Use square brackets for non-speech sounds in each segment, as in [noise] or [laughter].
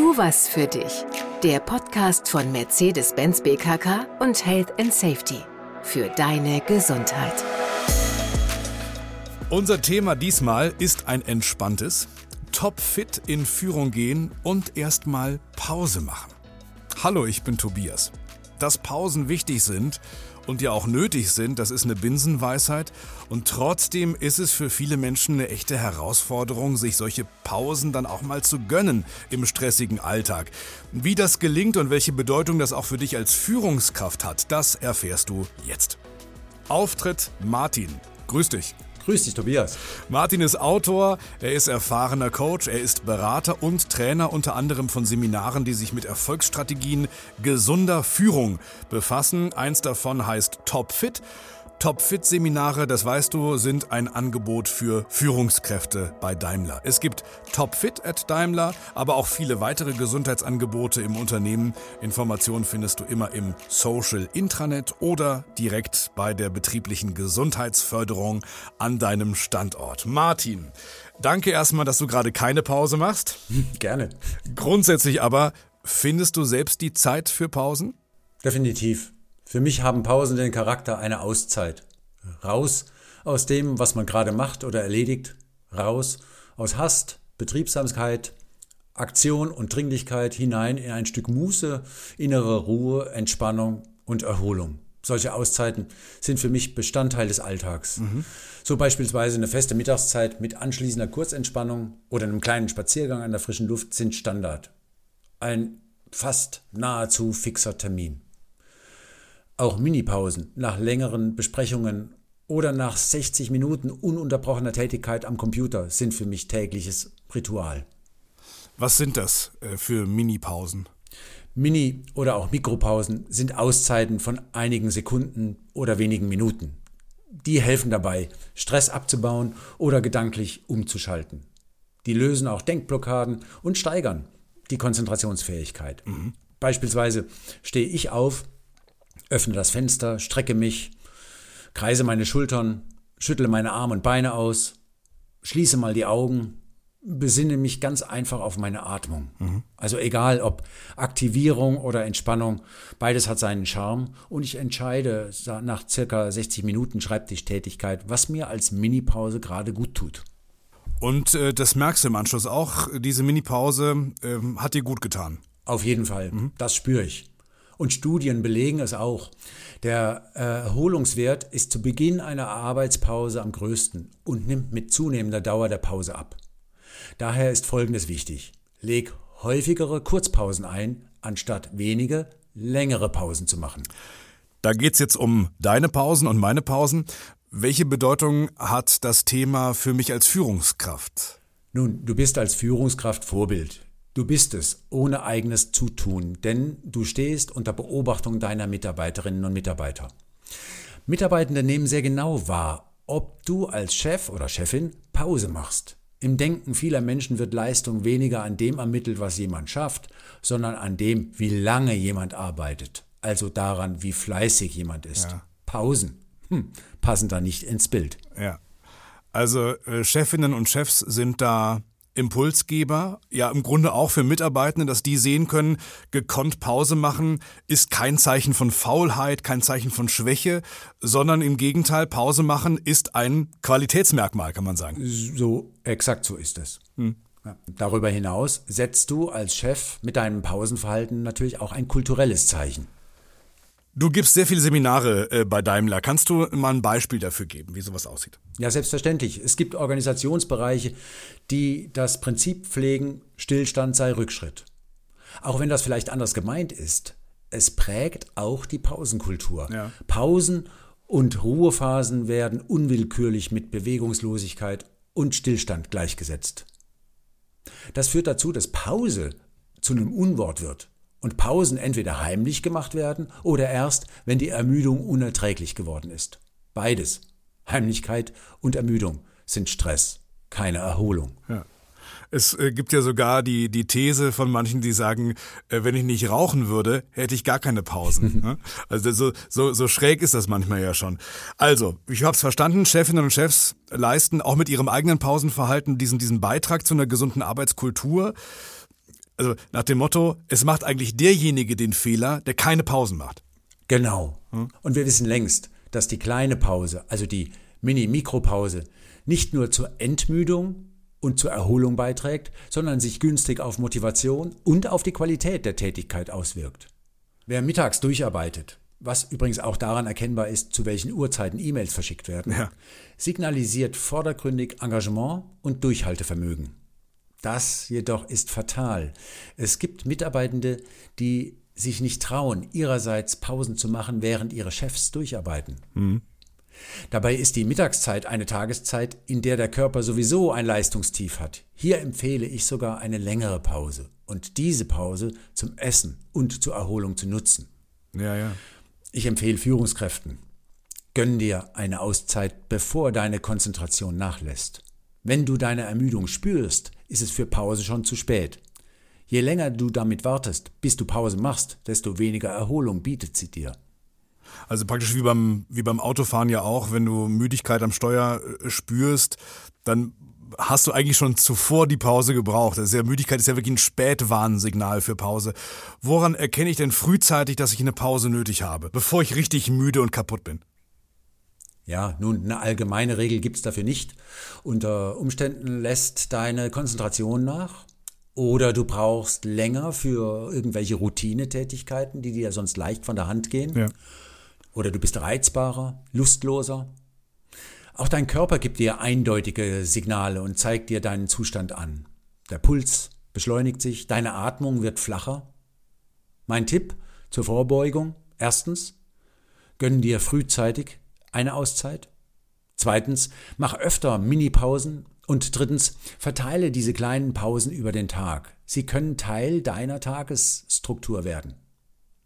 Tu was für dich. Der Podcast von Mercedes-Benz BKK und Health and Safety. Für deine Gesundheit. Unser Thema diesmal ist ein entspanntes. Topfit in Führung gehen und erstmal Pause machen. Hallo, ich bin Tobias. Dass Pausen wichtig sind und ja auch nötig sind, das ist eine Binsenweisheit. Und trotzdem ist es für viele Menschen eine echte Herausforderung, sich solche Pausen dann auch mal zu gönnen im stressigen Alltag. Wie das gelingt und welche Bedeutung das auch für dich als Führungskraft hat, das erfährst du jetzt. Auftritt Martin. Grüß dich. Grüß dich, Tobias. Martin ist Autor, er ist erfahrener Coach, er ist Berater und Trainer unter anderem von Seminaren, die sich mit Erfolgsstrategien gesunder Führung befassen. Eins davon heißt Top Fit. Topfit-Seminare, das weißt du, sind ein Angebot für Führungskräfte bei Daimler. Es gibt Topfit at Daimler, aber auch viele weitere Gesundheitsangebote im Unternehmen. Informationen findest du immer im Social Intranet oder direkt bei der betrieblichen Gesundheitsförderung an deinem Standort. Martin, danke erstmal, dass du gerade keine Pause machst. Gerne. Grundsätzlich aber, findest du selbst die Zeit für Pausen? Definitiv. Für mich haben Pausen den Charakter einer Auszeit. Raus aus dem, was man gerade macht oder erledigt. Raus aus Hast, Betriebsamkeit, Aktion und Dringlichkeit hinein in ein Stück Muße, innere Ruhe, Entspannung und Erholung. Solche Auszeiten sind für mich Bestandteil des Alltags. Mhm. So beispielsweise eine feste Mittagszeit mit anschließender Kurzentspannung oder einem kleinen Spaziergang an der frischen Luft sind Standard. Ein fast nahezu fixer Termin. Auch Minipausen nach längeren Besprechungen oder nach 60 Minuten ununterbrochener Tätigkeit am Computer sind für mich tägliches Ritual. Was sind das äh, für Minipausen? Mini- oder auch Mikropausen sind Auszeiten von einigen Sekunden oder wenigen Minuten. Die helfen dabei, Stress abzubauen oder gedanklich umzuschalten. Die lösen auch Denkblockaden und steigern die Konzentrationsfähigkeit. Mhm. Beispielsweise stehe ich auf, öffne das Fenster, strecke mich, kreise meine Schultern, schüttle meine Arme und Beine aus, schließe mal die Augen, besinne mich ganz einfach auf meine Atmung. Mhm. Also egal ob Aktivierung oder Entspannung, beides hat seinen Charme und ich entscheide nach circa 60 Minuten Schreibtischtätigkeit, was mir als Minipause gerade gut tut. Und äh, das merkst du im Anschluss auch, diese Minipause äh, hat dir gut getan. Auf jeden Fall, mhm. das spüre ich. Und Studien belegen es auch. Der äh, Erholungswert ist zu Beginn einer Arbeitspause am größten und nimmt mit zunehmender Dauer der Pause ab. Daher ist Folgendes wichtig. Leg häufigere Kurzpausen ein, anstatt wenige längere Pausen zu machen. Da geht es jetzt um deine Pausen und meine Pausen. Welche Bedeutung hat das Thema für mich als Führungskraft? Nun, du bist als Führungskraft Vorbild. Du bist es ohne eigenes Zutun, denn du stehst unter Beobachtung deiner Mitarbeiterinnen und Mitarbeiter. Mitarbeitende nehmen sehr genau wahr, ob du als Chef oder Chefin Pause machst. Im Denken vieler Menschen wird Leistung weniger an dem ermittelt, was jemand schafft, sondern an dem, wie lange jemand arbeitet. Also daran, wie fleißig jemand ist. Ja. Pausen hm, passen da nicht ins Bild. Ja. Also äh, Chefinnen und Chefs sind da Impulsgeber, ja im Grunde auch für Mitarbeitende, dass die sehen können, gekonnt Pause machen ist kein Zeichen von Faulheit, kein Zeichen von Schwäche, sondern im Gegenteil, Pause machen ist ein Qualitätsmerkmal, kann man sagen. So, exakt so ist es. Hm. Ja. Darüber hinaus setzt du als Chef mit deinem Pausenverhalten natürlich auch ein kulturelles Zeichen. Du gibst sehr viele Seminare äh, bei Daimler. Kannst du mal ein Beispiel dafür geben, wie sowas aussieht? Ja, selbstverständlich. Es gibt Organisationsbereiche, die das Prinzip pflegen, Stillstand sei Rückschritt. Auch wenn das vielleicht anders gemeint ist, es prägt auch die Pausenkultur. Ja. Pausen und Ruhephasen werden unwillkürlich mit Bewegungslosigkeit und Stillstand gleichgesetzt. Das führt dazu, dass Pause zu einem Unwort wird und Pausen entweder heimlich gemacht werden oder erst, wenn die Ermüdung unerträglich geworden ist. Beides, Heimlichkeit und Ermüdung, sind Stress, keine Erholung. Ja. Es äh, gibt ja sogar die, die These von manchen, die sagen, äh, wenn ich nicht rauchen würde, hätte ich gar keine Pausen. [laughs] ne? Also so, so, so schräg ist das manchmal ja schon. Also, ich habe es verstanden, Chefinnen und Chefs leisten auch mit ihrem eigenen Pausenverhalten diesen, diesen Beitrag zu einer gesunden Arbeitskultur. Also nach dem Motto, es macht eigentlich derjenige den Fehler, der keine Pausen macht. Genau. Und wir wissen längst, dass die kleine Pause, also die Mini-Mikropause, nicht nur zur Entmüdung und zur Erholung beiträgt, sondern sich günstig auf Motivation und auf die Qualität der Tätigkeit auswirkt. Wer mittags durcharbeitet, was übrigens auch daran erkennbar ist, zu welchen Uhrzeiten E-Mails verschickt werden, Ja. signalisiert vordergründig Engagement und Durchhaltevermögen. Das jedoch ist fatal. Es gibt Mitarbeitende, die sich nicht trauen, ihrerseits Pausen zu machen, während ihre Chefs durcharbeiten. Dabei ist die Mittagszeit eine Tageszeit, in der der Körper sowieso ein Leistungstief hat. Hier empfehle ich sogar eine längere Pause und diese Pause zum Essen und zur Erholung zu nutzen. Ja, ja. Ich empfehle Führungskräften, gönn dir eine Auszeit, bevor deine Konzentration nachlässt. Wenn du deine Ermüdung spürst, ist es für Pause schon zu spät. Je länger du damit wartest, bis du Pause machst, desto weniger Erholung bietet sie dir. Also praktisch wie beim, wie beim Autofahren ja auch, wenn du Müdigkeit am Steuer äh, spürst, dann hast du eigentlich schon zuvor die Pause gebraucht. Das ist ja, Müdigkeit ist ja wirklich ein Spätwarnsignal für Pause. Woran erkenne ich denn frühzeitig, dass ich eine Pause nötig habe, bevor ich richtig müde und kaputt bin? Ja, nun, eine allgemeine Regel gibt's dafür nicht. Unter Umständen lässt deine Konzentration nach oder du brauchst länger für irgendwelche Routinetätigkeiten, die dir sonst leicht von der Hand gehen. Ja. Oder du bist reizbarer, lustloser. Auch dein Körper gibt dir eindeutige Signale und zeigt dir deinen Zustand an. Der Puls beschleunigt sich, deine Atmung wird flacher. Mein Tipp zur Vorbeugung. Erstens, gönn dir frühzeitig eine Auszeit. Zweitens, mach öfter Minipausen. Und drittens, verteile diese kleinen Pausen über den Tag. Sie können Teil deiner Tagesstruktur werden.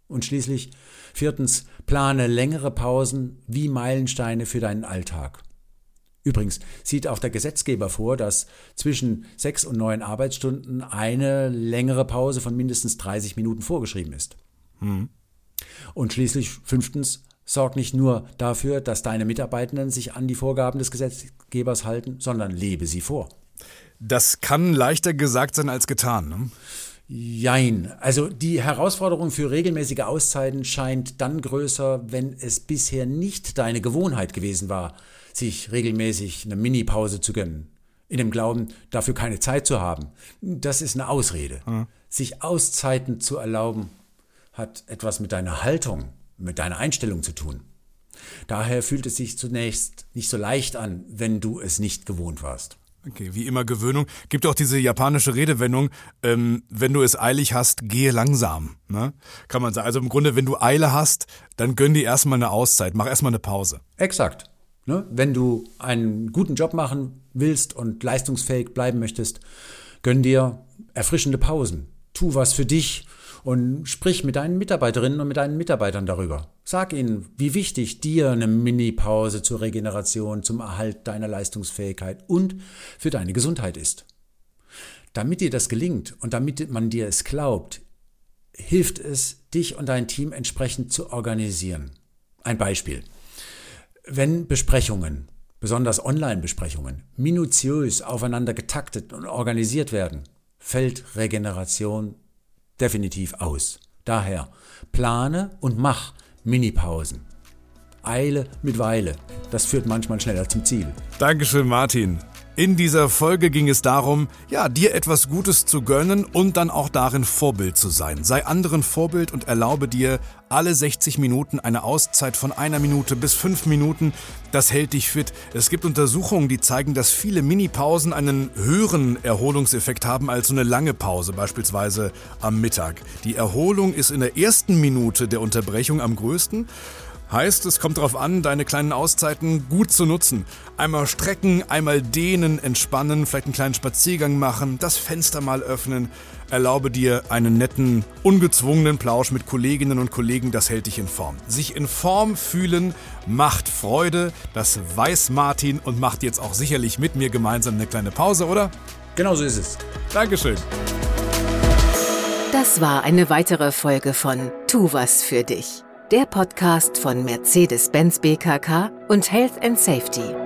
Und schließlich, viertens, plane längere Pausen wie Meilensteine für deinen Alltag. Übrigens sieht auch der Gesetzgeber vor, dass zwischen sechs und neun Arbeitsstunden eine längere Pause von mindestens 30 Minuten vorgeschrieben ist. Und schließlich fünftens, sorg nicht nur dafür, dass deine Mitarbeitenden sich an die Vorgaben des Gesetzgebers halten, sondern lebe sie vor. Das kann leichter gesagt sein als getan. Ne? Jein. Also die Herausforderung für regelmäßige Auszeiten scheint dann größer, wenn es bisher nicht deine Gewohnheit gewesen war, sich regelmäßig eine Mini-Pause zu gönnen. In dem Glauben, dafür keine Zeit zu haben. Das ist eine Ausrede. Sich Auszeiten zu erlauben, hat etwas mit deiner Haltung, mit deiner Einstellung zu tun. Daher fühlt es sich zunächst nicht so leicht an, wenn du es nicht gewohnt warst. Okay, wie immer Gewöhnung. Gibt auch diese japanische Redewendung, ähm, wenn du es eilig hast, gehe langsam. Ne? Kann man sagen. Also im Grunde, wenn du Eile hast, dann gönn dir erstmal eine Auszeit, mach erstmal eine Pause. Exakt. Ne? Wenn du einen guten Job machen willst und leistungsfähig bleiben möchtest, gönn dir erfrischende Pausen. Tu was für dich und sprich mit deinen Mitarbeiterinnen und mit deinen Mitarbeitern darüber. Sag ihnen, wie wichtig dir eine Mini-Pause zur Regeneration, zum Erhalt deiner Leistungsfähigkeit und für deine Gesundheit ist. Damit dir das gelingt und damit man dir es glaubt, hilft es, dich und dein Team entsprechend zu organisieren. Ein Beispiel. Wenn Besprechungen, besonders Online-Besprechungen, minutiös aufeinander getaktet und organisiert werden, fällt Regeneration definitiv aus. Daher plane und mach Minipausen. Eile mit Weile. Das führt manchmal schneller zum Ziel. Dankeschön, Martin. In dieser Folge ging es darum, ja, dir etwas Gutes zu gönnen und dann auch darin Vorbild zu sein. Sei anderen Vorbild und erlaube dir alle 60 Minuten eine Auszeit von einer Minute bis fünf Minuten. Das hält dich fit. Es gibt Untersuchungen, die zeigen, dass viele Minipausen einen höheren Erholungseffekt haben als so eine lange Pause, beispielsweise am Mittag. Die Erholung ist in der ersten Minute der Unterbrechung am größten. Heißt, es kommt darauf an, deine kleinen Auszeiten gut zu nutzen. Einmal strecken, einmal dehnen, entspannen, vielleicht einen kleinen Spaziergang machen, das Fenster mal öffnen. Erlaube dir einen netten, ungezwungenen Plausch mit Kolleginnen und Kollegen, das hält dich in Form. Sich in Form fühlen macht Freude, das weiß Martin und macht jetzt auch sicherlich mit mir gemeinsam eine kleine Pause, oder? Genau so ist es. Dankeschön. Das war eine weitere Folge von Tu was für dich. Der Podcast von Mercedes-Benz BKK und Health and Safety.